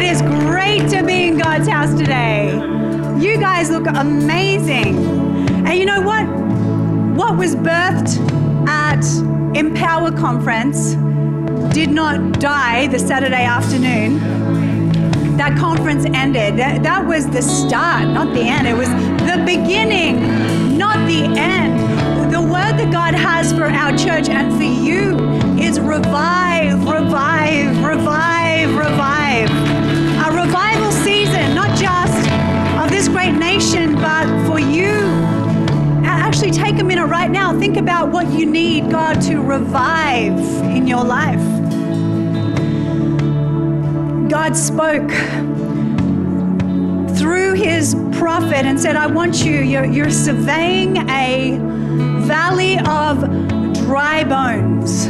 It is great to be in God's house today. You guys look amazing. And you know what? What was birthed at Empower Conference did not die the Saturday afternoon. That conference ended. That, that was the start, not the end. It was the beginning, not the end. The word that God has for our church and for you is revive, revive, revive, revive. This great nation, but for you. Actually, take a minute right now. Think about what you need God to revive in your life. God spoke through his prophet and said, I want you, you're, you're surveying a valley of dry bones.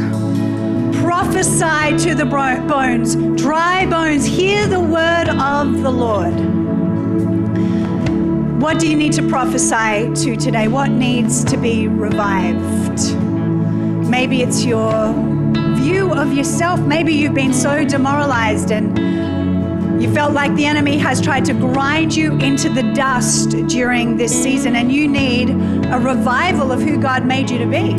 Prophesy to the bones, dry bones, hear the word of the Lord. What do you need to prophesy to today? What needs to be revived? Maybe it's your view of yourself. Maybe you've been so demoralized and you felt like the enemy has tried to grind you into the dust during this season, and you need a revival of who God made you to be.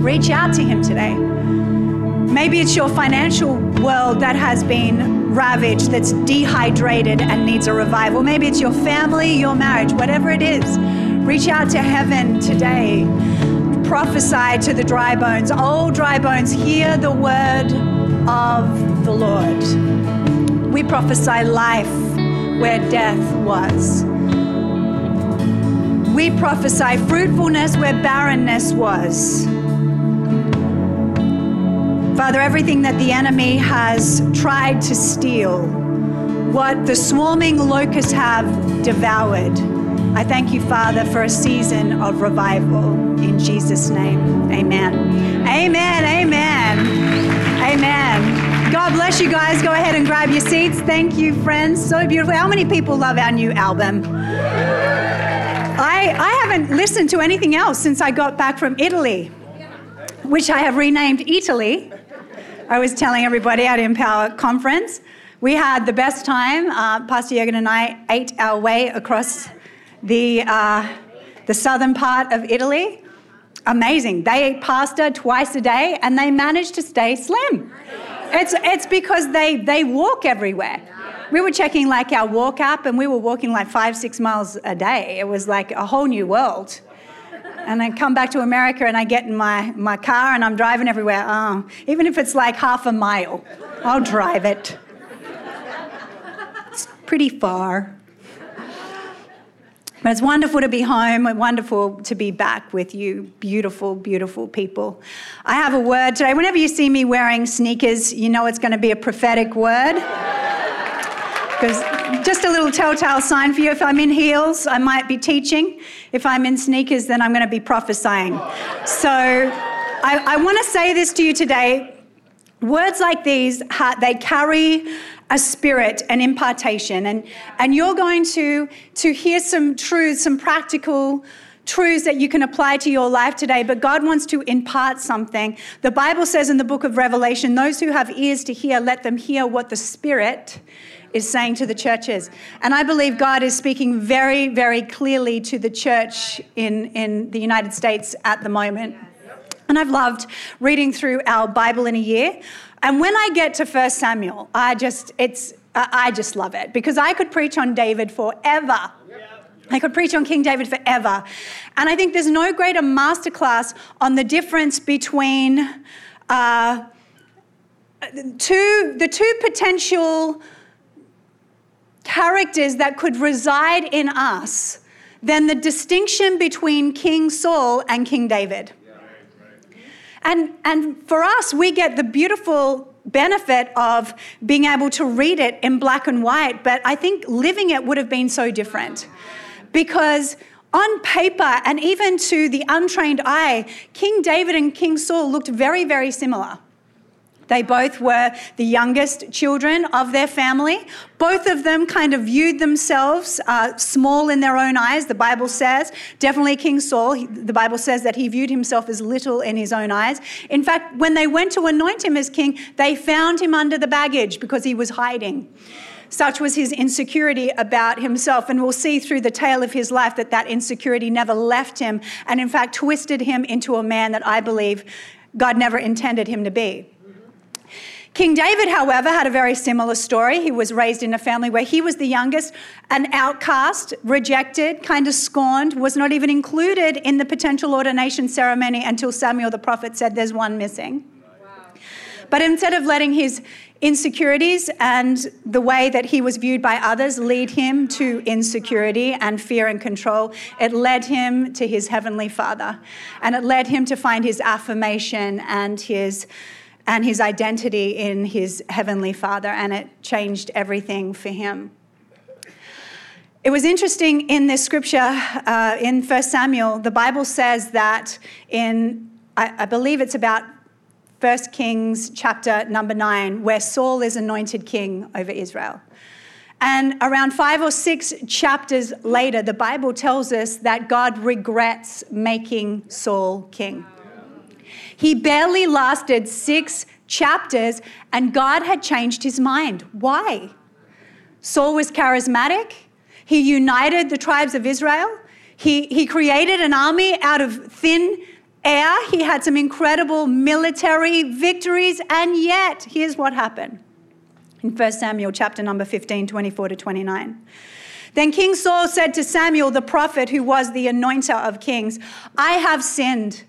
Reach out to Him today. Maybe it's your financial world that has been ravaged, that's dehydrated and needs a revival. Maybe it's your family, your marriage, whatever it is. Reach out to heaven today. Prophesy to the dry bones. All dry bones, hear the word of the Lord. We prophesy life where death was. We prophesy fruitfulness where barrenness was. Father, everything that the enemy has tried to steal, what the swarming locusts have devoured, I thank you, Father, for a season of revival. In Jesus' name, amen. Amen, amen, amen. God bless you guys. Go ahead and grab your seats. Thank you, friends. So beautiful. How many people love our new album? I, I haven't listened to anything else since I got back from Italy, which I have renamed Italy. I was telling everybody at Empower Conference. We had the best time. Uh, Pastor Jurgen and I ate our way across the, uh, the southern part of Italy. Amazing. They ate pasta twice a day and they managed to stay slim. It's, it's because they, they walk everywhere. We were checking like our walk app and we were walking like five, six miles a day. It was like a whole new world. And I come back to America and I get in my, my car and I'm driving everywhere. Oh, even if it's like half a mile, I'll drive it. It's pretty far. But it's wonderful to be home and wonderful to be back with you, beautiful, beautiful people. I have a word today. Whenever you see me wearing sneakers, you know it's going to be a prophetic word. Because just a little telltale sign for you if I'm in heels, I might be teaching. If I'm in sneakers, then I'm going to be prophesying. So I, I want to say this to you today. Words like these, they carry a spirit, an impartation. And, and you're going to, to hear some truths, some practical truths that you can apply to your life today, but God wants to impart something. The Bible says in the book of Revelation, those who have ears to hear, let them hear what the Spirit is saying to the churches. And I believe God is speaking very, very clearly to the church in, in the United States at the moment. And I've loved reading through our Bible in a year. And when I get to 1 Samuel, I just, it's, I just love it because I could preach on David forever. I could preach on King David forever. And I think there's no greater masterclass on the difference between uh, two, the two potential characters that could reside in us than the distinction between King Saul and King David. And, and for us, we get the beautiful benefit of being able to read it in black and white, but I think living it would have been so different. Because on paper and even to the untrained eye, King David and King Saul looked very, very similar. They both were the youngest children of their family. Both of them kind of viewed themselves uh, small in their own eyes, the Bible says. Definitely King Saul, he, the Bible says that he viewed himself as little in his own eyes. In fact, when they went to anoint him as king, they found him under the baggage because he was hiding. Such was his insecurity about himself. And we'll see through the tale of his life that that insecurity never left him and, in fact, twisted him into a man that I believe God never intended him to be. King David, however, had a very similar story. He was raised in a family where he was the youngest, an outcast, rejected, kind of scorned, was not even included in the potential ordination ceremony until Samuel the prophet said, There's one missing. But instead of letting his insecurities and the way that he was viewed by others lead him to insecurity and fear and control, it led him to his heavenly Father. And it led him to find his affirmation and his and his identity in his heavenly Father, and it changed everything for him. It was interesting in this scripture uh, in 1 Samuel, the Bible says that in, I, I believe it's about 1 Kings chapter number 9, where Saul is anointed king over Israel. And around five or six chapters later, the Bible tells us that God regrets making Saul king. He barely lasted six chapters, and God had changed his mind. Why? Saul was charismatic, he united the tribes of Israel, he, he created an army out of thin air, he had some incredible military victories, and yet, here's what happened in 1 Samuel chapter number 15, 24 to 29. Then King Saul said to Samuel, the prophet who was the anointer of kings, I have sinned.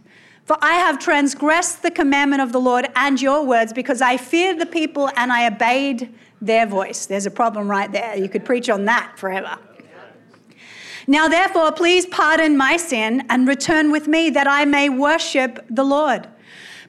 For I have transgressed the commandment of the Lord and your words because I feared the people and I obeyed their voice. There's a problem right there. You could preach on that forever. Now, therefore, please pardon my sin and return with me that I may worship the Lord.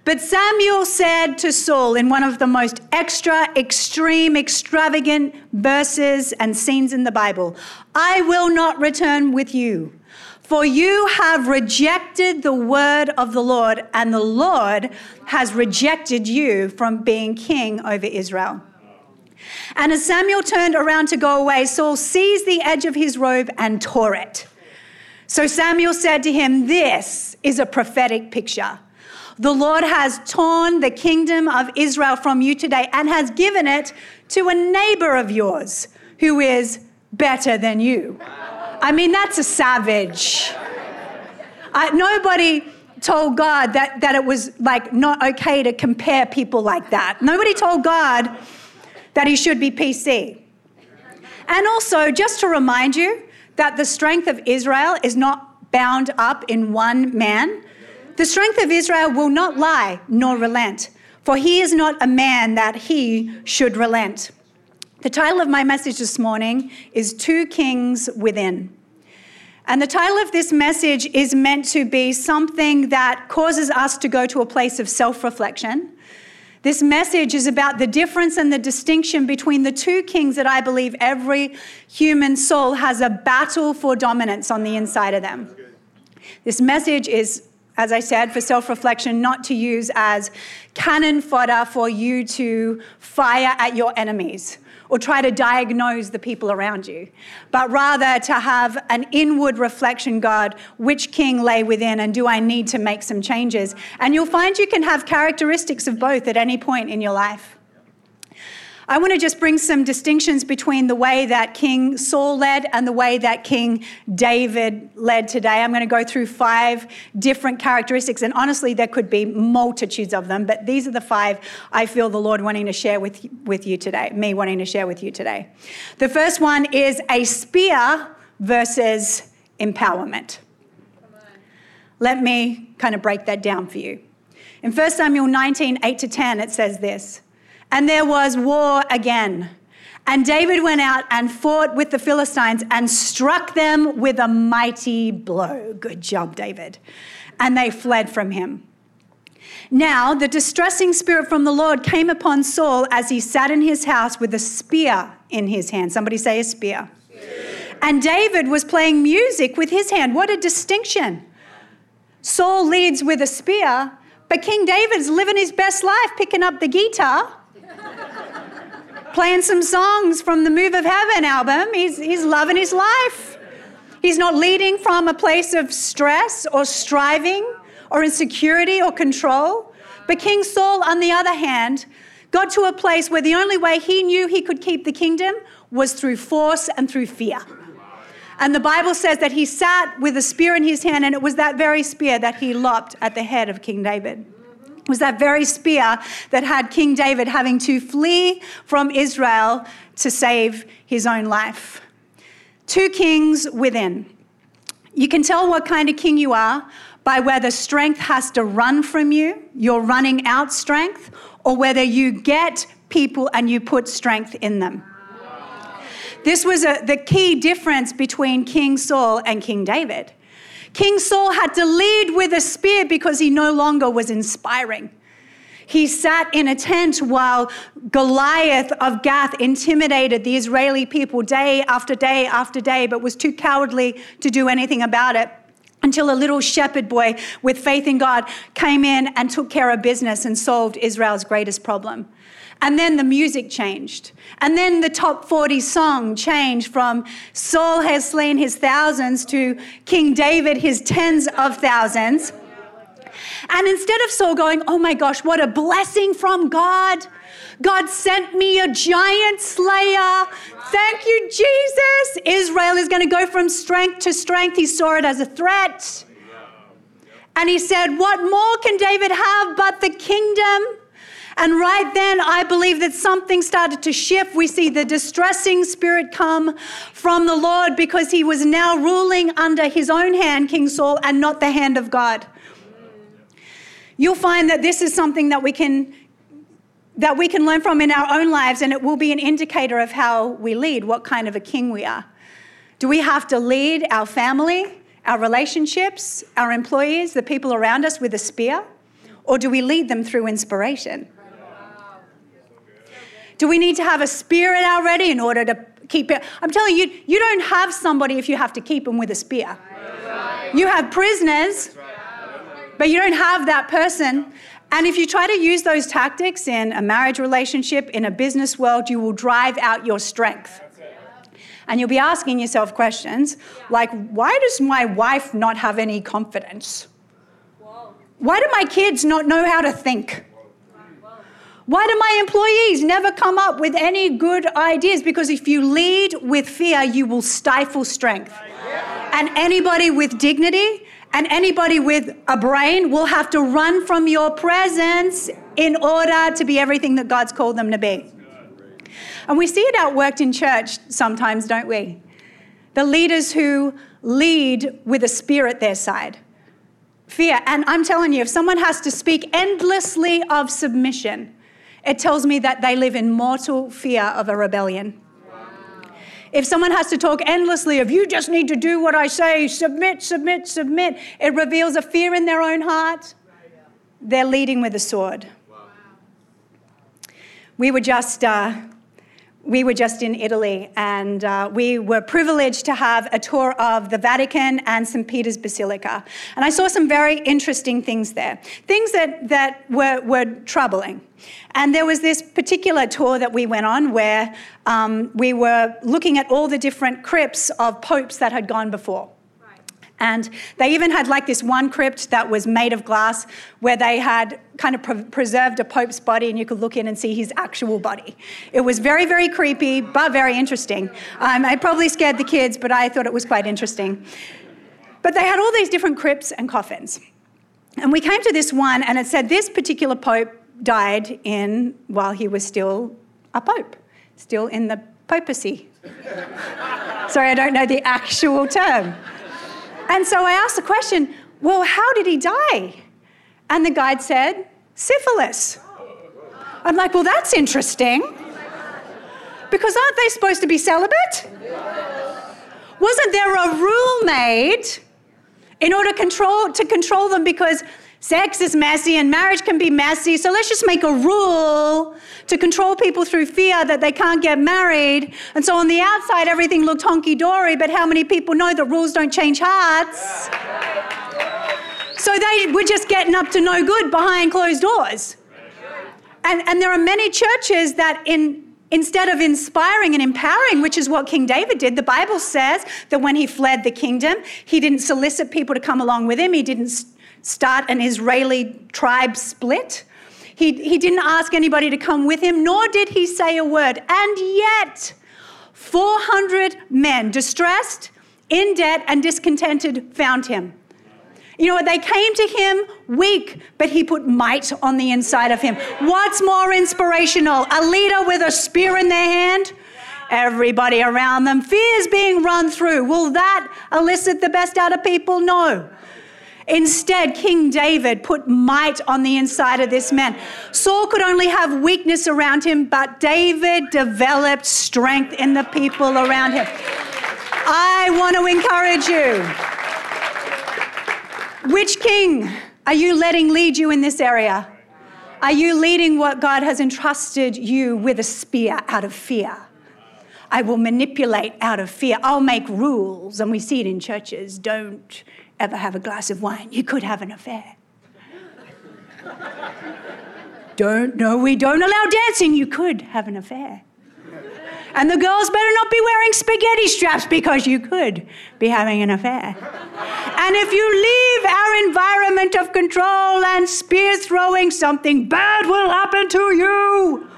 But Samuel said to Saul in one of the most extra, extreme, extravagant verses and scenes in the Bible I will not return with you. For you have rejected the word of the Lord, and the Lord has rejected you from being king over Israel. And as Samuel turned around to go away, Saul seized the edge of his robe and tore it. So Samuel said to him, This is a prophetic picture. The Lord has torn the kingdom of Israel from you today and has given it to a neighbor of yours who is better than you. I mean, that's a savage. Nobody told God that, that it was like not okay to compare people like that. Nobody told God that he should be PC. And also, just to remind you that the strength of Israel is not bound up in one man. The strength of Israel will not lie nor relent, for he is not a man that he should relent. The title of my message this morning is Two Kings Within. And the title of this message is meant to be something that causes us to go to a place of self reflection. This message is about the difference and the distinction between the two kings that I believe every human soul has a battle for dominance on the inside of them. This message is as I said, for self reflection, not to use as cannon fodder for you to fire at your enemies or try to diagnose the people around you, but rather to have an inward reflection God, which king lay within, and do I need to make some changes? And you'll find you can have characteristics of both at any point in your life. I want to just bring some distinctions between the way that King Saul led and the way that King David led today. I'm going to go through five different characteristics, and honestly, there could be multitudes of them, but these are the five I feel the Lord wanting to share with, with you today, me wanting to share with you today. The first one is a spear versus empowerment. Let me kind of break that down for you. In 1 Samuel 19, 8 to 10, it says this. And there was war again. And David went out and fought with the Philistines and struck them with a mighty blow. Good job, David. And they fled from him. Now, the distressing spirit from the Lord came upon Saul as he sat in his house with a spear in his hand. Somebody say a spear. And David was playing music with his hand. What a distinction. Saul leads with a spear, but King David's living his best life, picking up the guitar, playing some songs from the Move of Heaven album. He's, he's loving his life. He's not leading from a place of stress or striving or insecurity or control. But King Saul, on the other hand, got to a place where the only way he knew he could keep the kingdom was through force and through fear. And the Bible says that he sat with a spear in his hand, and it was that very spear that he lopped at the head of King David. Was that very spear that had King David having to flee from Israel to save his own life. Two kings within. You can tell what kind of king you are by whether strength has to run from you, you're running out strength, or whether you get people and you put strength in them. This was a, the key difference between King Saul and King David. King Saul had to lead with a spear because he no longer was inspiring. He sat in a tent while Goliath of Gath intimidated the Israeli people day after day after day, but was too cowardly to do anything about it until a little shepherd boy with faith in God came in and took care of business and solved Israel's greatest problem. And then the music changed. And then the top 40 song changed from Saul has slain his thousands to King David his tens of thousands. And instead of Saul going, oh my gosh, what a blessing from God, God sent me a giant slayer. Thank you, Jesus. Israel is going to go from strength to strength. He saw it as a threat. And he said, What more can David have but the kingdom? And right then, I believe that something started to shift. We see the distressing spirit come from the Lord because he was now ruling under his own hand, King Saul, and not the hand of God. You'll find that this is something that we can that we can learn from in our own lives, and it will be an indicator of how we lead, what kind of a king we are. Do we have to lead our family, our relationships, our employees, the people around us with a spear? Or do we lead them through inspiration? Do we need to have a spirit already in order to keep it? I'm telling you, you don't have somebody if you have to keep them with a spear. You have prisoners, but you don't have that person. And if you try to use those tactics in a marriage relationship, in a business world, you will drive out your strength. And you'll be asking yourself questions like, why does my wife not have any confidence? Why do my kids not know how to think? Why do my employees never come up with any good ideas? Because if you lead with fear, you will stifle strength. And anybody with dignity and anybody with a brain will have to run from your presence in order to be everything that God's called them to be. And we see it outworked in church sometimes, don't we? The leaders who lead with a spear at their side. Fear. And I'm telling you, if someone has to speak endlessly of submission, it tells me that they live in mortal fear of a rebellion. If someone has to talk endlessly of, you just need to do what I say, submit, submit, submit, it reveals a fear in their own heart. They're leading with a sword. We were just. Uh, we were just in Italy and uh, we were privileged to have a tour of the Vatican and St. Peter's Basilica. And I saw some very interesting things there, things that, that were, were troubling. And there was this particular tour that we went on where um, we were looking at all the different crypts of popes that had gone before. And they even had like this one crypt that was made of glass where they had kind of pre- preserved a pope's body and you could look in and see his actual body. It was very, very creepy, but very interesting. Um, I probably scared the kids, but I thought it was quite interesting. But they had all these different crypts and coffins. And we came to this one and it said this particular pope died in while he was still a pope, still in the papacy. Sorry, I don't know the actual term. And so I asked the question, well, how did he die? And the guide said, syphilis. I'm like, well, that's interesting. Because aren't they supposed to be celibate? Wasn't there a rule made in order control, to control them? Because Sex is messy and marriage can be messy, so let's just make a rule to control people through fear that they can't get married. And so on the outside, everything looked honky dory, but how many people know that rules don't change hearts? So they were just getting up to no good behind closed doors. And, and there are many churches that, in, instead of inspiring and empowering, which is what King David did, the Bible says that when he fled the kingdom, he didn't solicit people to come along with him, he didn't start an Israeli tribe split. He, he didn't ask anybody to come with him, nor did he say a word. And yet, 400 men, distressed, in debt, and discontented, found him. You know what? They came to him weak, but he put might on the inside of him. What's more inspirational? A leader with a spear in their hand? Everybody around them. Fears being run through. Will that elicit the best out of people? No. Instead, King David put might on the inside of this man. Saul could only have weakness around him, but David developed strength in the people around him. I want to encourage you. Which king are you letting lead you in this area? Are you leading what God has entrusted you with a spear out of fear? I will manipulate out of fear. I'll make rules, and we see it in churches. Don't ever have a glass of wine, you could have an affair. don't, no, we don't allow dancing, you could have an affair. And the girls better not be wearing spaghetti straps because you could be having an affair. And if you leave our environment of control and spear throwing, something bad will happen to you.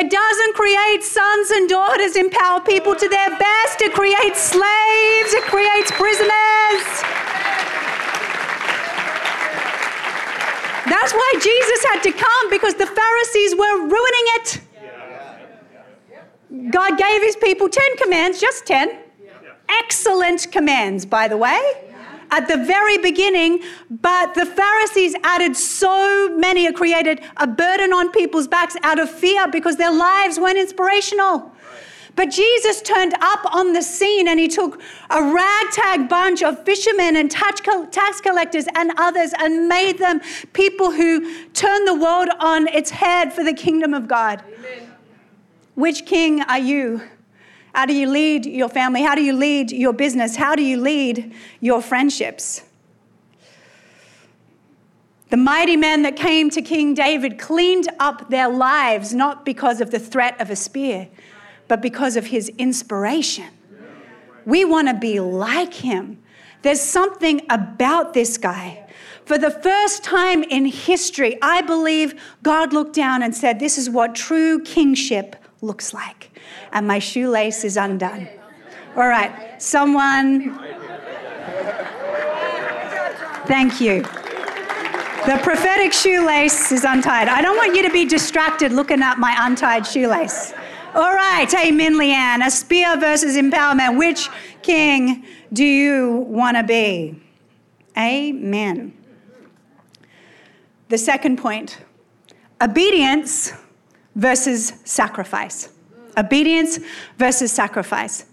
It doesn't create sons and daughters, empower people to their best. It creates slaves, it creates prisoners. That's why Jesus had to come because the Pharisees were ruining it. God gave his people 10 commands, just 10. Excellent commands, by the way at the very beginning, but the Pharisees added so many, it created a burden on people's backs out of fear because their lives weren't inspirational. But Jesus turned up on the scene and he took a ragtag bunch of fishermen and tax collectors and others and made them people who turned the world on its head for the kingdom of God. Amen. Which king are you? How do you lead your family? How do you lead your business? How do you lead your friendships? The mighty men that came to King David cleaned up their lives not because of the threat of a spear, but because of his inspiration. We want to be like him. There's something about this guy. For the first time in history, I believe God looked down and said, This is what true kingship looks like and my shoelace is undone. All right, someone. Thank you. The prophetic shoelace is untied. I don't want you to be distracted looking at my untied shoelace. All right, amen, Leanne. A spear versus empowerment. Which king do you want to be? Amen. The second point obedience versus sacrifice. Obedience versus sacrifice.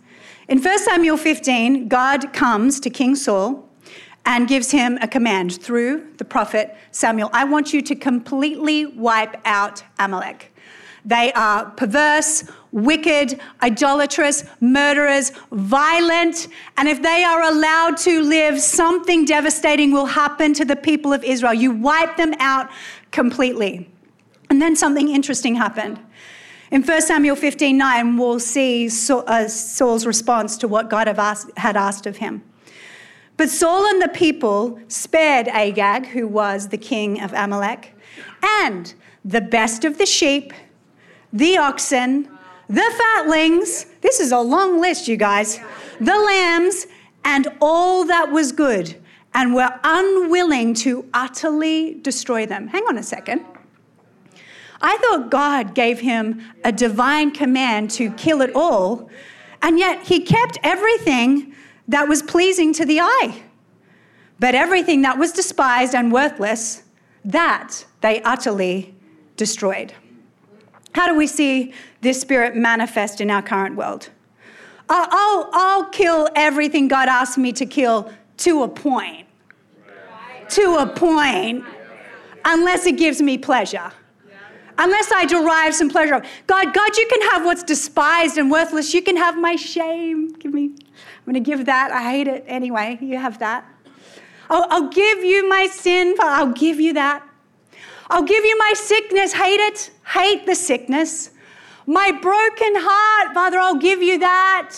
In 1 Samuel 15, God comes to King Saul and gives him a command through the prophet Samuel. I want you to completely wipe out Amalek. They are perverse, wicked, idolatrous, murderers, violent, and if they are allowed to live, something devastating will happen to the people of Israel. You wipe them out completely. And then something interesting happened. In 1 Samuel 15 9, we'll see uh, Saul's response to what God had asked of him. But Saul and the people spared Agag, who was the king of Amalek, and the best of the sheep, the oxen, the fatlings. This is a long list, you guys. The lambs, and all that was good, and were unwilling to utterly destroy them. Hang on a second. I thought God gave him a divine command to kill it all, and yet he kept everything that was pleasing to the eye. But everything that was despised and worthless, that they utterly destroyed. How do we see this spirit manifest in our current world? I'll, I'll kill everything God asked me to kill to a point. to a point unless it gives me pleasure. Unless I derive some pleasure. God, God, you can have what's despised and worthless. You can have my shame. Give me, I'm going to give that. I hate it anyway. You have that. I'll, I'll give you my sin. I'll give you that. I'll give you my sickness. Hate it. Hate the sickness. My broken heart, Father, I'll give you that.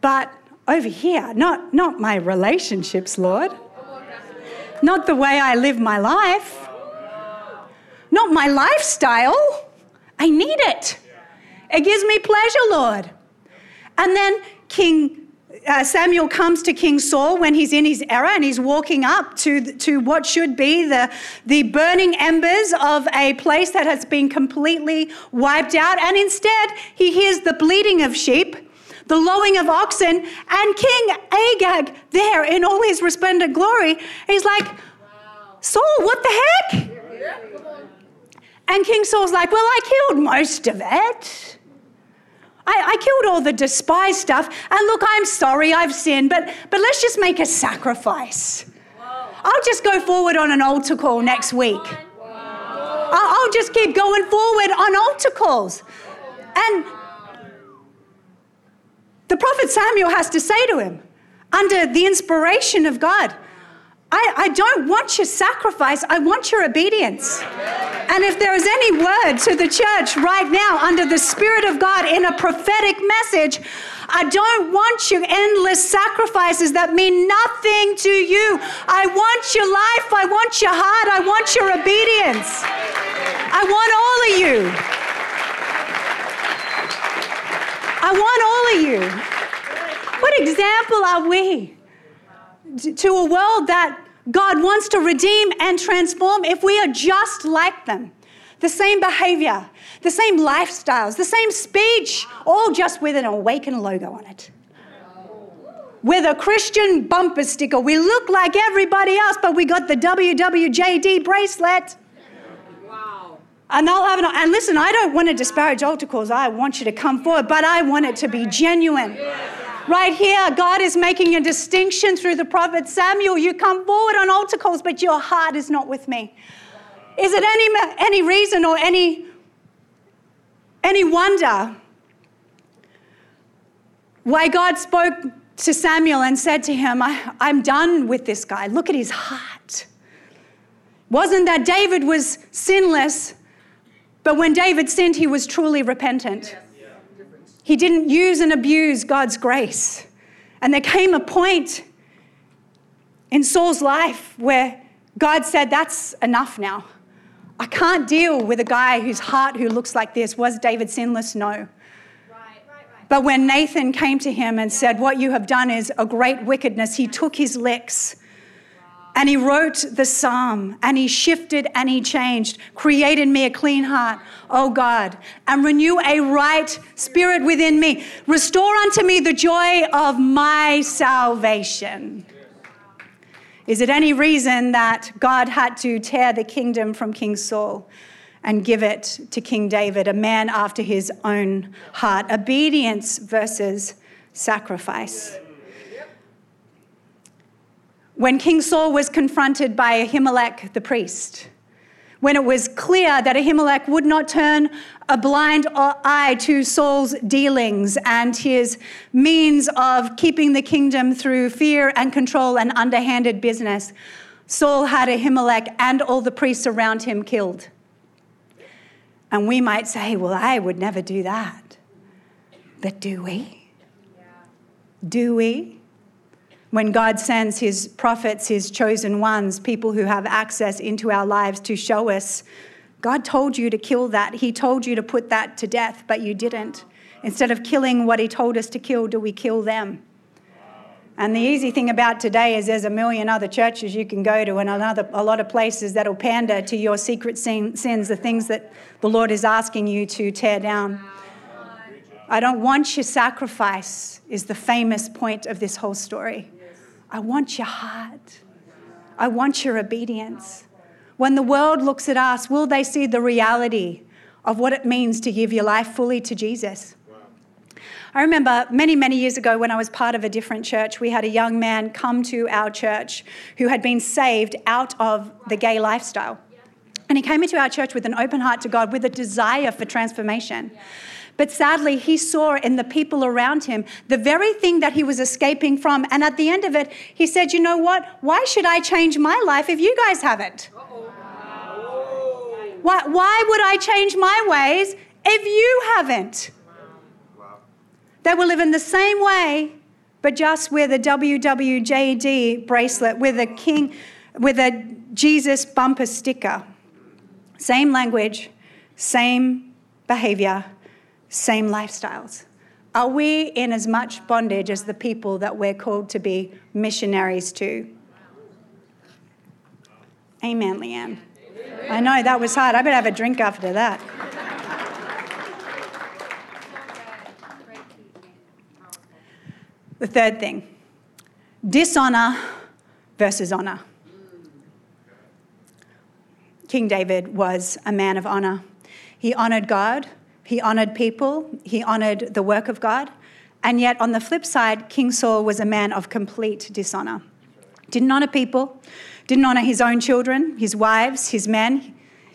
But over here, not, not my relationships, Lord. Not the way I live my life. Not my lifestyle. I need it. It gives me pleasure, Lord. And then King uh, Samuel comes to King Saul when he's in his error and he's walking up to, to what should be the, the burning embers of a place that has been completely wiped out. And instead, he hears the bleating of sheep, the lowing of oxen, and King Agag there in all his resplendent glory. He's like, Saul, what the heck? And King Saul's like, Well, I killed most of it. I, I killed all the despised stuff. And look, I'm sorry, I've sinned, but, but let's just make a sacrifice. I'll just go forward on an altar call next week. I'll just keep going forward on altar calls. And the prophet Samuel has to say to him, under the inspiration of God, I, I don't want your sacrifice, I want your obedience. And if there is any word to the church right now under the Spirit of God in a prophetic message, I don't want your endless sacrifices that mean nothing to you. I want your life, I want your heart, I want your obedience. I want all of you. I want all of you. What example are we? to a world that God wants to redeem and transform if we are just like them. The same behavior, the same lifestyles, the same speech, all just with an awakened logo on it. With a Christian bumper sticker. We look like everybody else, but we got the WWJD bracelet. Wow. And they'll have an, and listen, I don't want to disparage altar calls. I want you to come forward, but I want it to be genuine. Right here, God is making a distinction through the prophet Samuel. You come forward on altar calls, but your heart is not with me. Is it any, any reason or any, any wonder why God spoke to Samuel and said to him, I, I'm done with this guy. Look at his heart. Wasn't that David was sinless, but when David sinned, he was truly repentant. He didn't use and abuse God's grace. And there came a point in Saul's life where God said, That's enough now. I can't deal with a guy whose heart who looks like this. Was David sinless? No. But when Nathan came to him and said, What you have done is a great wickedness, he took his licks and he wrote the psalm and he shifted and he changed. Created me a clean heart, O God, and renew a right spirit within me. Restore unto me the joy of my salvation. Is it any reason that God had to tear the kingdom from King Saul and give it to King David, a man after his own heart? Obedience versus sacrifice. When King Saul was confronted by Ahimelech the priest, when it was clear that Ahimelech would not turn a blind eye to Saul's dealings and his means of keeping the kingdom through fear and control and underhanded business, Saul had Ahimelech and all the priests around him killed. And we might say, well, I would never do that. But do we? Do we? When God sends his prophets, his chosen ones, people who have access into our lives to show us, God told you to kill that. He told you to put that to death, but you didn't. Instead of killing what he told us to kill, do we kill them? And the easy thing about today is there's a million other churches you can go to and another, a lot of places that'll pander to your secret sins, the things that the Lord is asking you to tear down. I don't want your sacrifice, is the famous point of this whole story. I want your heart. I want your obedience. When the world looks at us, will they see the reality of what it means to give your life fully to Jesus? I remember many, many years ago when I was part of a different church, we had a young man come to our church who had been saved out of the gay lifestyle. And he came into our church with an open heart to God, with a desire for transformation. But sadly, he saw in the people around him the very thing that he was escaping from. And at the end of it, he said, You know what? Why should I change my life if you guys haven't? Why, why would I change my ways if you haven't? They will live in the same way, but just with a WWJD bracelet, with a king, with a Jesus bumper sticker. Same language, same behavior, same lifestyles. Are we in as much bondage as the people that we're called to be missionaries to? Amen, Leanne. I know that was hard. I better have a drink after that. The third thing dishonor versus honor. King David was a man of honor. He honored God, he honored people, he honored the work of God. And yet, on the flip side, King Saul was a man of complete dishonor. Didn't honor people, didn't honor his own children, his wives, his men.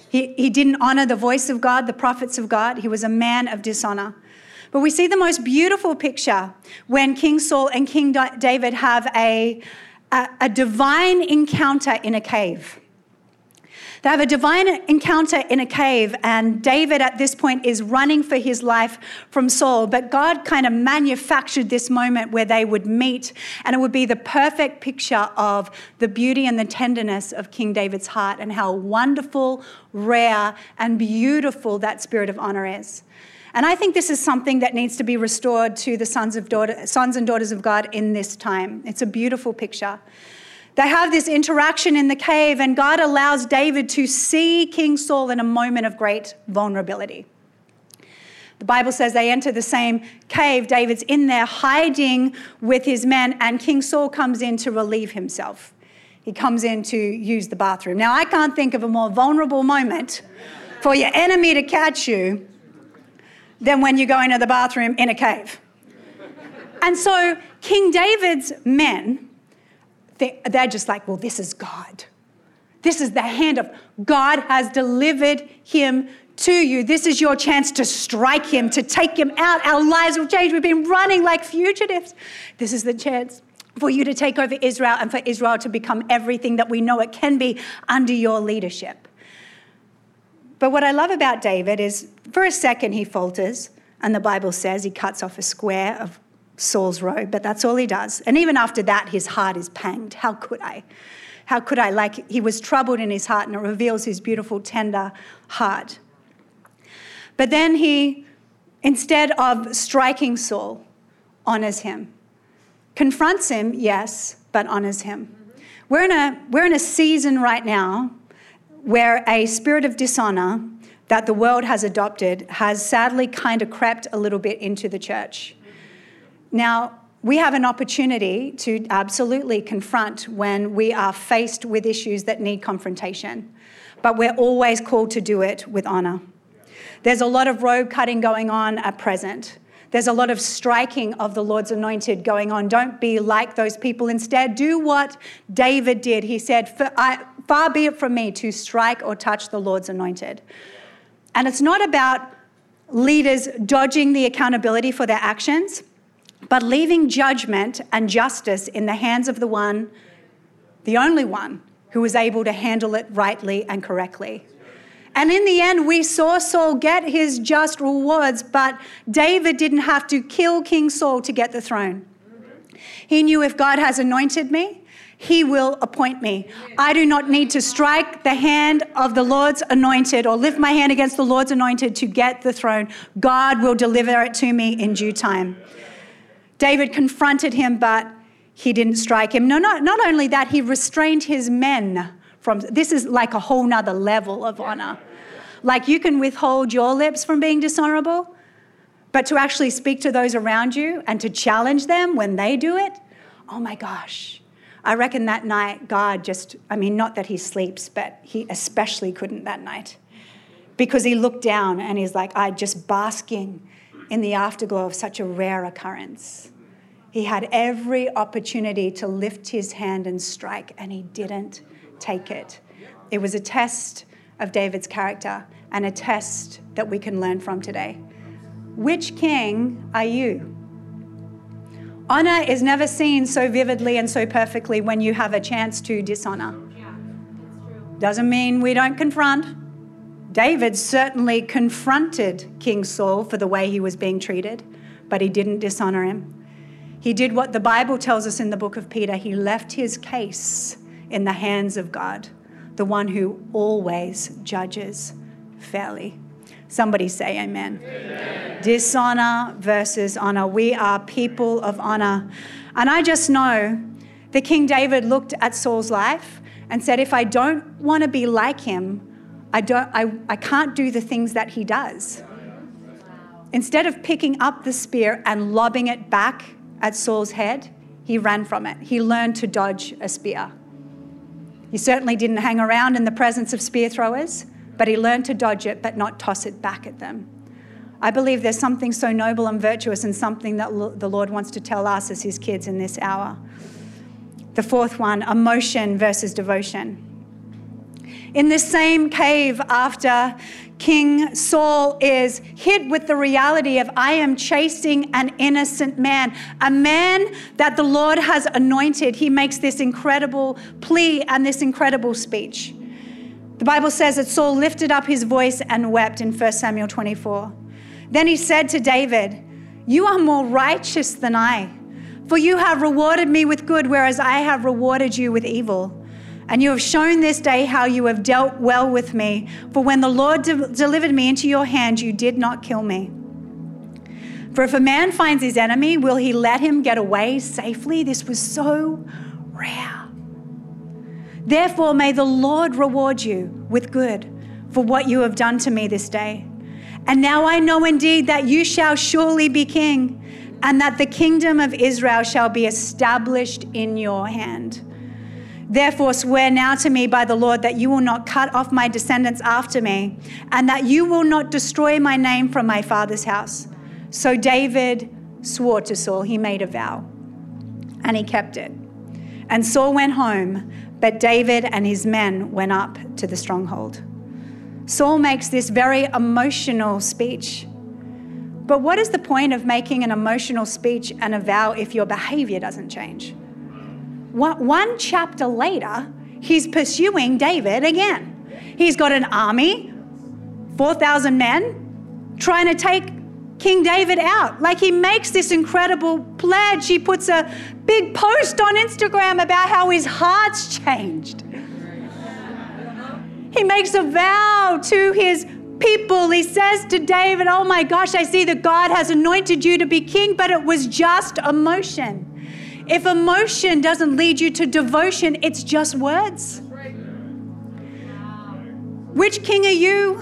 He, he didn't honor the voice of God, the prophets of God. He was a man of dishonor. But we see the most beautiful picture when King Saul and King David have a, a, a divine encounter in a cave. They have a divine encounter in a cave, and David at this point is running for his life from Saul. But God kind of manufactured this moment where they would meet, and it would be the perfect picture of the beauty and the tenderness of King David's heart and how wonderful, rare, and beautiful that spirit of honor is. And I think this is something that needs to be restored to the sons, of daughter, sons and daughters of God in this time. It's a beautiful picture. They have this interaction in the cave, and God allows David to see King Saul in a moment of great vulnerability. The Bible says they enter the same cave. David's in there hiding with his men, and King Saul comes in to relieve himself. He comes in to use the bathroom. Now, I can't think of a more vulnerable moment for your enemy to catch you than when you go into the bathroom in a cave. And so, King David's men they're just like, well, this is God. This is the hand of God has delivered him to you. This is your chance to strike him, to take him out. Our lives will change. We've been running like fugitives. This is the chance for you to take over Israel and for Israel to become everything that we know it can be under your leadership. But what I love about David is for a second he falters, and the Bible says he cuts off a square of Saul's robe, but that's all he does. And even after that, his heart is panged. How could I? How could I? Like he was troubled in his heart, and it reveals his beautiful, tender heart. But then he, instead of striking Saul, honors him. Confronts him, yes, but honors him. We're in a, we're in a season right now where a spirit of dishonor that the world has adopted has sadly kind of crept a little bit into the church. Now, we have an opportunity to absolutely confront when we are faced with issues that need confrontation, but we're always called to do it with honor. There's a lot of robe cutting going on at present. There's a lot of striking of the Lord's anointed going on. Don't be like those people. Instead, do what David did. He said, Far be it from me to strike or touch the Lord's anointed. And it's not about leaders dodging the accountability for their actions but leaving judgment and justice in the hands of the one, the only one, who was able to handle it rightly and correctly. And in the end, we saw Saul get his just rewards, but David didn't have to kill King Saul to get the throne. He knew if God has anointed me, he will appoint me. I do not need to strike the hand of the Lord's anointed or lift my hand against the Lord's anointed to get the throne. God will deliver it to me in due time. David confronted him, but he didn't strike him. No, not, not only that, he restrained his men from this is like a whole nother level of honor. Like you can withhold your lips from being dishonorable, but to actually speak to those around you and to challenge them when they do it, oh my gosh. I reckon that night, God just, I mean, not that he sleeps, but he especially couldn't that night because he looked down and he's like, I just basking in the afterglow of such a rare occurrence. He had every opportunity to lift his hand and strike, and he didn't take it. It was a test of David's character and a test that we can learn from today. Which king are you? Honor is never seen so vividly and so perfectly when you have a chance to dishonor. Doesn't mean we don't confront. David certainly confronted King Saul for the way he was being treated, but he didn't dishonor him. He did what the Bible tells us in the book of Peter he left his case in the hands of God, the one who always judges fairly. Somebody say amen. amen. Dishonor versus honor. We are people of honor. And I just know that King David looked at Saul's life and said, if I don't want to be like him, I, don't, I, I can't do the things that he does. Instead of picking up the spear and lobbing it back at Saul's head, he ran from it. He learned to dodge a spear. He certainly didn't hang around in the presence of spear throwers, but he learned to dodge it but not toss it back at them. I believe there's something so noble and virtuous and something that the Lord wants to tell us as his kids in this hour. The fourth one emotion versus devotion. In this same cave, after King Saul is hit with the reality of, I am chasing an innocent man, a man that the Lord has anointed, he makes this incredible plea and this incredible speech. The Bible says that Saul lifted up his voice and wept in 1 Samuel 24. Then he said to David, You are more righteous than I, for you have rewarded me with good, whereas I have rewarded you with evil. And you have shown this day how you have dealt well with me. For when the Lord de- delivered me into your hand, you did not kill me. For if a man finds his enemy, will he let him get away safely? This was so rare. Therefore, may the Lord reward you with good for what you have done to me this day. And now I know indeed that you shall surely be king, and that the kingdom of Israel shall be established in your hand. Therefore, swear now to me by the Lord that you will not cut off my descendants after me, and that you will not destroy my name from my father's house. So David swore to Saul, he made a vow, and he kept it. And Saul went home but David and his men went up to the stronghold. Saul makes this very emotional speech. But what is the point of making an emotional speech and a vow if your behavior doesn't change? One chapter later, he's pursuing David again. He's got an army, 4,000 men, trying to take King David out. Like he makes this incredible pledge. He puts a big post on Instagram about how his heart's changed. He makes a vow to his people. He says to David, Oh my gosh, I see that God has anointed you to be king, but it was just emotion. If emotion doesn't lead you to devotion, it's just words. Which king are you?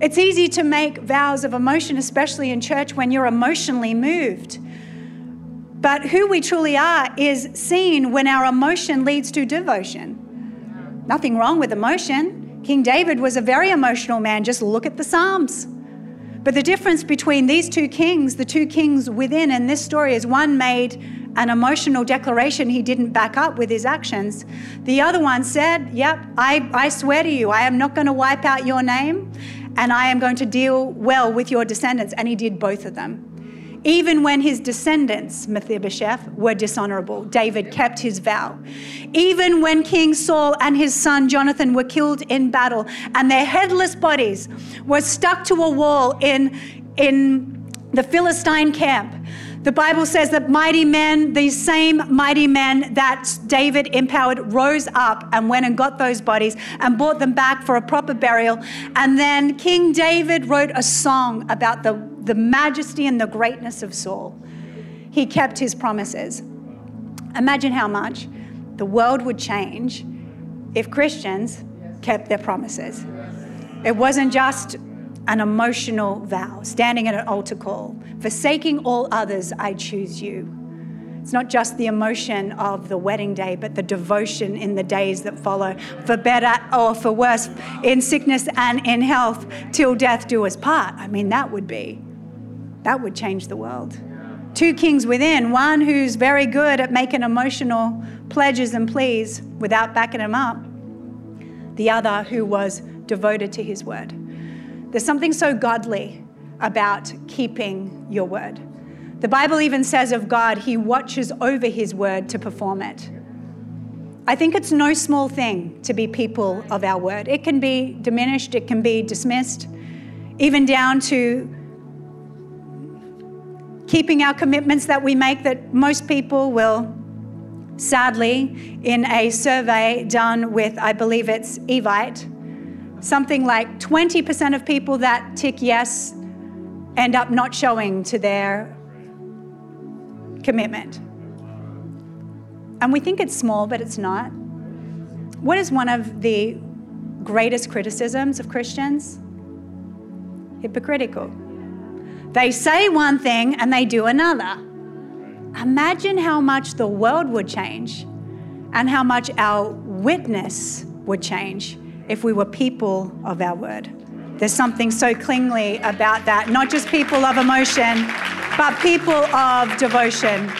It's easy to make vows of emotion, especially in church when you're emotionally moved. But who we truly are is seen when our emotion leads to devotion. Nothing wrong with emotion. King David was a very emotional man. Just look at the Psalms. But the difference between these two kings, the two kings within in this story, is one made an emotional declaration he didn't back up with his actions. The other one said, Yep, I, I swear to you, I am not going to wipe out your name and I am going to deal well with your descendants. And he did both of them. Even when his descendants, Mephibosheth, were dishonorable, David kept his vow. Even when King Saul and his son Jonathan were killed in battle and their headless bodies were stuck to a wall in, in the Philistine camp, the Bible says that mighty men, these same mighty men that David empowered, rose up and went and got those bodies and brought them back for a proper burial. And then King David wrote a song about the, the majesty and the greatness of Saul. He kept his promises. Imagine how much the world would change if Christians kept their promises. It wasn't just an emotional vow, standing at an altar call. Forsaking all others, I choose you. It's not just the emotion of the wedding day, but the devotion in the days that follow, for better or for worse, in sickness and in health, till death do us part. I mean, that would be, that would change the world. Two kings within, one who's very good at making emotional pledges and pleas without backing them up, the other who was devoted to his word. There's something so godly about keeping your word. The Bible even says of God, He watches over His word to perform it. I think it's no small thing to be people of our word. It can be diminished, it can be dismissed, even down to keeping our commitments that we make that most people will sadly in a survey done with i believe it's evite something like 20% of people that tick yes end up not showing to their commitment. And we think it's small, but it's not. What is one of the greatest criticisms of Christians? Hypocritical. They say one thing and they do another. Imagine how much the world would change and how much our witness would change if we were people of our word. There's something so clingly about that, not just people of emotion, but people of devotion.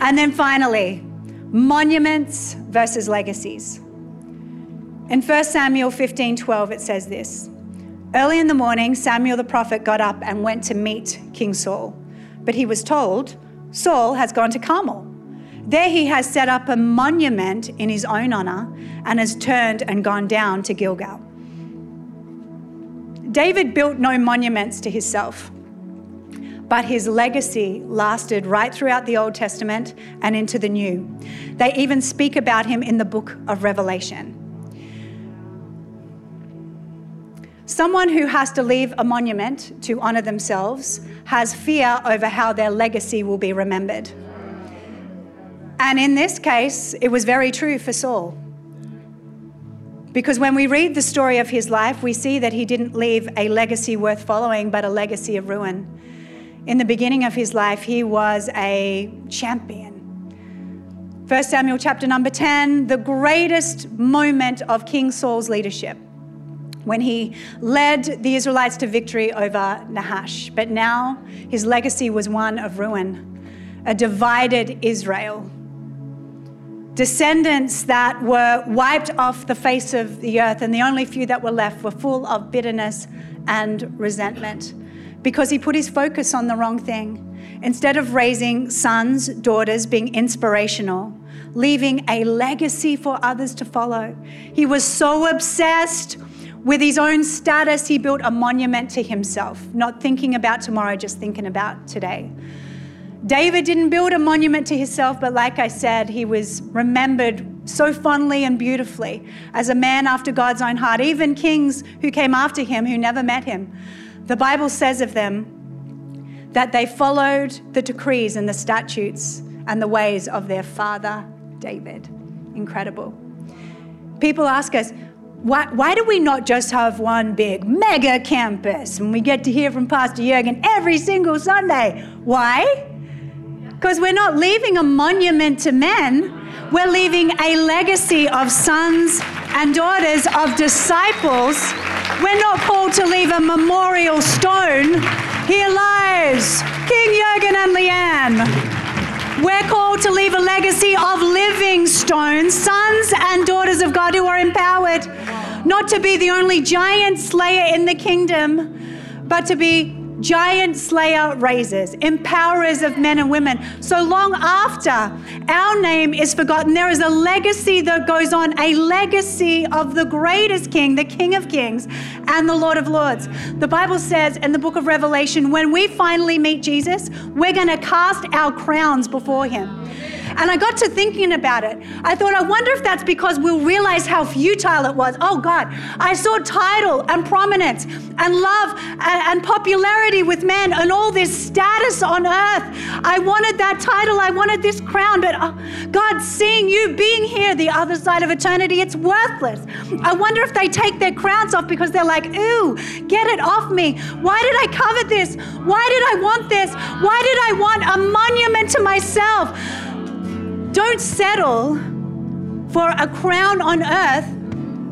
And then finally, monuments versus legacies. In 1 Samuel 15 12, it says this Early in the morning, Samuel the prophet got up and went to meet King Saul. But he was told, Saul has gone to Carmel. There he has set up a monument in his own honor and has turned and gone down to Gilgal. David built no monuments to himself but his legacy lasted right throughout the Old Testament and into the New. They even speak about him in the book of Revelation. Someone who has to leave a monument to honor themselves has fear over how their legacy will be remembered. And in this case, it was very true for Saul. Because when we read the story of his life, we see that he didn't leave a legacy worth following, but a legacy of ruin. In the beginning of his life, he was a champion. 1 Samuel chapter number 10, the greatest moment of King Saul's leadership when he led the Israelites to victory over Nahash. But now his legacy was one of ruin, a divided Israel. Descendants that were wiped off the face of the earth, and the only few that were left were full of bitterness and resentment because he put his focus on the wrong thing. Instead of raising sons, daughters, being inspirational, leaving a legacy for others to follow, he was so obsessed with his own status, he built a monument to himself, not thinking about tomorrow, just thinking about today. David didn't build a monument to himself, but like I said, he was remembered so fondly and beautifully as a man after God's own heart. Even kings who came after him, who never met him, the Bible says of them that they followed the decrees and the statutes and the ways of their father David. Incredible. People ask us, why, why do we not just have one big mega campus and we get to hear from Pastor Jurgen every single Sunday? Why? Because we're not leaving a monument to men, we're leaving a legacy of sons and daughters of disciples we're not called to leave a memorial stone. Here lies King Jurgen and Leanne. We're called to leave a legacy of living stones, sons and daughters of God who are empowered not to be the only giant slayer in the kingdom, but to be giant slayer raisers, empowerers of men and women. So long after our name is forgotten, there is a legacy that goes on, a legacy of the greatest king, the King of Kings and the Lord of Lords. The Bible says in the book of Revelation, when we finally meet Jesus, we're going to cast our crowns before him. And I got to thinking about it. I thought, I wonder if that's because we'll realize how futile it was. Oh God, I saw title and prominence and love and, and popularity with men and all this status on earth. I wanted that title, I wanted this crown, but uh, God, seeing you being here the other side of eternity, it's worthless. I wonder if they take their crowns off because they're like, ooh, get it off me. Why did I covet this? Why did I want this? Why did I want a monument to myself? Don't settle for a crown on earth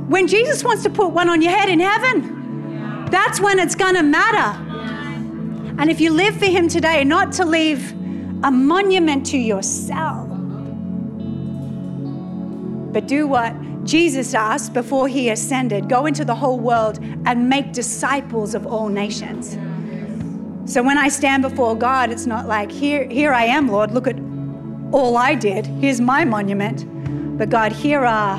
when Jesus wants to put one on your head in heaven. That's when it's going to matter. And if you live for Him today, not to leave a monument to yourself, but do what Jesus asked before He ascended go into the whole world and make disciples of all nations. So when I stand before God, it's not like, here, here I am, Lord, look at all I did. Here's my monument. But God, here are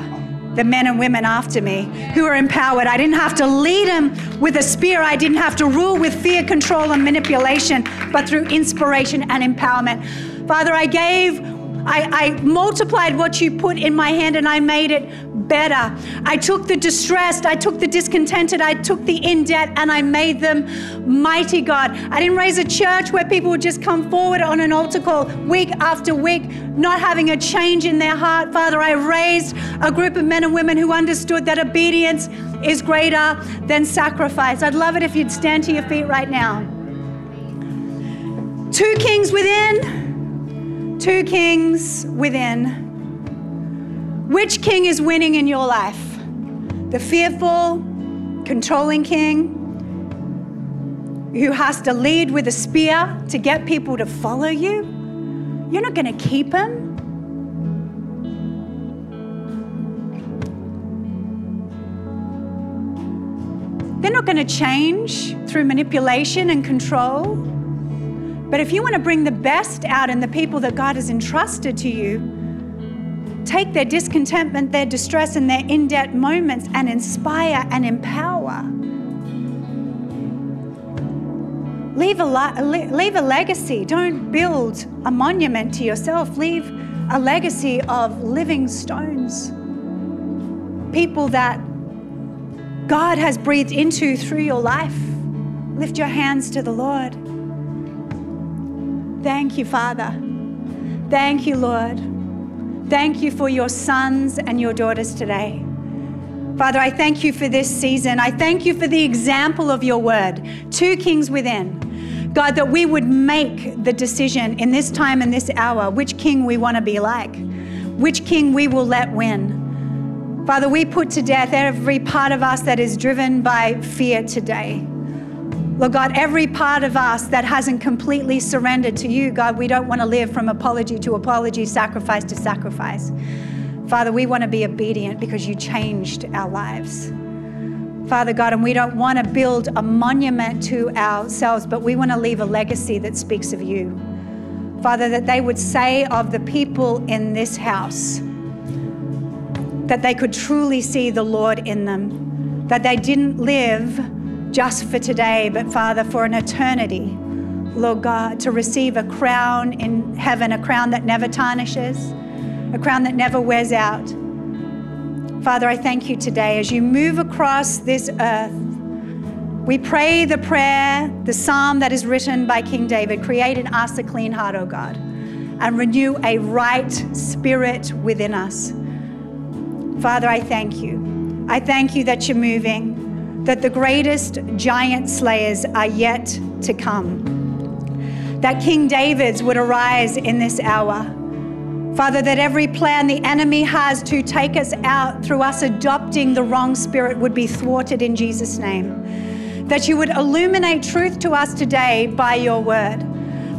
the men and women after me who are empowered. I didn't have to lead them with a spear. I didn't have to rule with fear, control, and manipulation, but through inspiration and empowerment. Father, I gave, I, I multiplied what you put in my hand and I made it better. I took the distressed, I took the discontented, I took the in debt, and I made them mighty, God. I didn't raise a church where people would just come forward on an altar call week after week, not having a change in their heart. Father, I raised a group of men and women who understood that obedience is greater than sacrifice. I'd love it if you'd stand to your feet right now. Two kings within, two kings within. Which king is winning in your life? The fearful, controlling king who has to lead with a spear to get people to follow you? You're not going to keep him. They're not going to change through manipulation and control. But if you want to bring the best out in the people that God has entrusted to you, take their discontentment, their distress, and their in debt moments and inspire and empower. Leave a, leave a legacy. Don't build a monument to yourself. Leave a legacy of living stones. People that God has breathed into through your life. Lift your hands to the Lord. Thank you, Father. Thank you, Lord. Thank you for your sons and your daughters today. Father, I thank you for this season. I thank you for the example of your word, two kings within. God, that we would make the decision in this time and this hour which king we want to be like, which king we will let win. Father, we put to death every part of us that is driven by fear today. Lord God, every part of us that hasn't completely surrendered to you, God, we don't want to live from apology to apology, sacrifice to sacrifice. Father, we want to be obedient because you changed our lives. Father God, and we don't want to build a monument to ourselves, but we want to leave a legacy that speaks of you. Father, that they would say of the people in this house that they could truly see the Lord in them, that they didn't live just for today, but Father, for an eternity. Lord God, to receive a crown in heaven, a crown that never tarnishes, a crown that never wears out. Father, I thank you today as you move across this earth. We pray the prayer, the psalm that is written by King David create in us a clean heart, O God, and renew a right spirit within us. Father, I thank you. I thank you that you're moving that the greatest giant slayers are yet to come. That King David's would arise in this hour. Father, that every plan the enemy has to take us out through us adopting the wrong spirit would be thwarted in Jesus' name. That you would illuminate truth to us today by your word.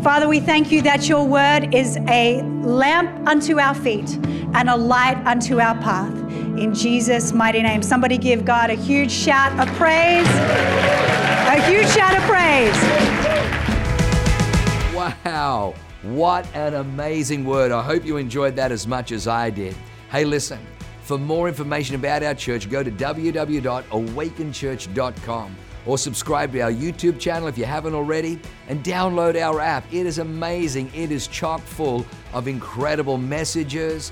Father, we thank you that your word is a lamp unto our feet and a light unto our path in Jesus' mighty name. Somebody give God a huge shout of praise. A huge shout of praise. Wow. What an amazing word. I hope you enjoyed that as much as I did. Hey, listen, for more information about our church, go to www.awakenchurch.com or subscribe to our YouTube channel if you haven't already, and download our app. It is amazing. It is chock full of incredible messages,